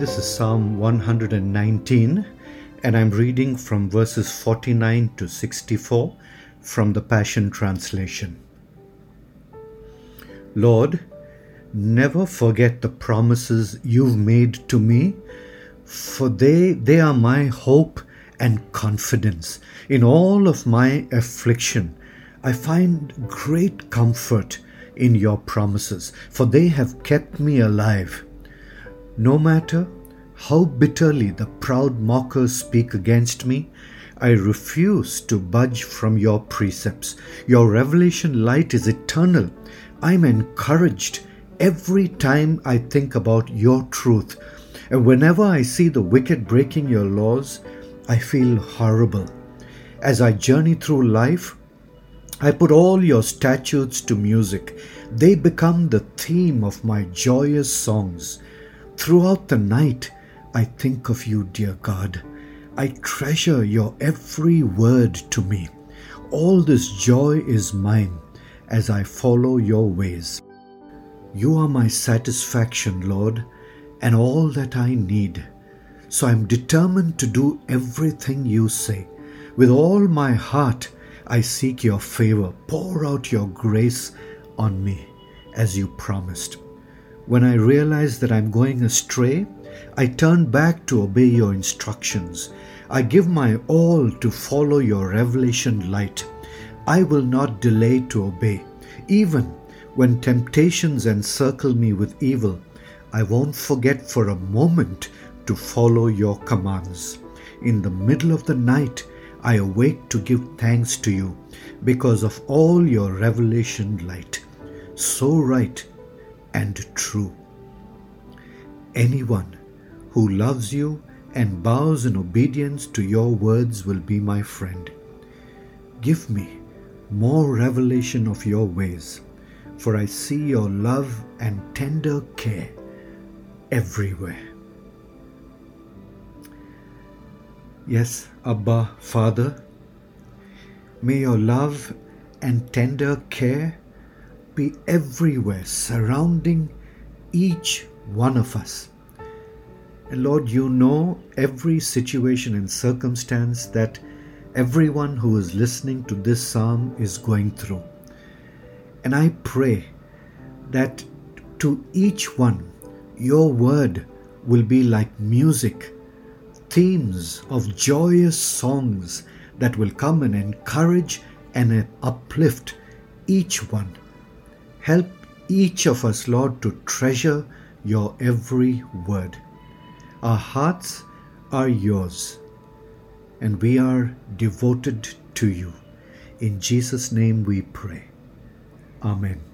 This is Psalm 119, and I'm reading from verses 49 to 64 from the Passion Translation. Lord, never forget the promises you've made to me, for they, they are my hope and confidence. In all of my affliction, I find great comfort in your promises, for they have kept me alive. No matter how bitterly the proud mockers speak against me, I refuse to budge from your precepts. Your revelation light is eternal. I'm encouraged every time I think about your truth. And whenever I see the wicked breaking your laws, I feel horrible. As I journey through life, I put all your statutes to music. They become the theme of my joyous songs. Throughout the night, I think of you, dear God. I treasure your every word to me. All this joy is mine as I follow your ways. You are my satisfaction, Lord, and all that I need. So I'm determined to do everything you say. With all my heart, I seek your favor. Pour out your grace on me as you promised. When I realize that I'm going astray, I turn back to obey your instructions. I give my all to follow your revelation light. I will not delay to obey. Even when temptations encircle me with evil, I won't forget for a moment to follow your commands. In the middle of the night, I awake to give thanks to you because of all your revelation light. So right and true. Anyone who loves you and bows in obedience to your words will be my friend. Give me more revelation of your ways, for I see your love and tender care everywhere. Yes, Abba, Father, may your love and tender care be everywhere, surrounding each one of us. And Lord, you know every situation and circumstance that everyone who is listening to this psalm is going through. And I pray that to each one, your word will be like music, themes of joyous songs that will come and encourage and uplift each one. Help each of us, Lord, to treasure your every word. Our hearts are yours, and we are devoted to you. In Jesus' name we pray. Amen.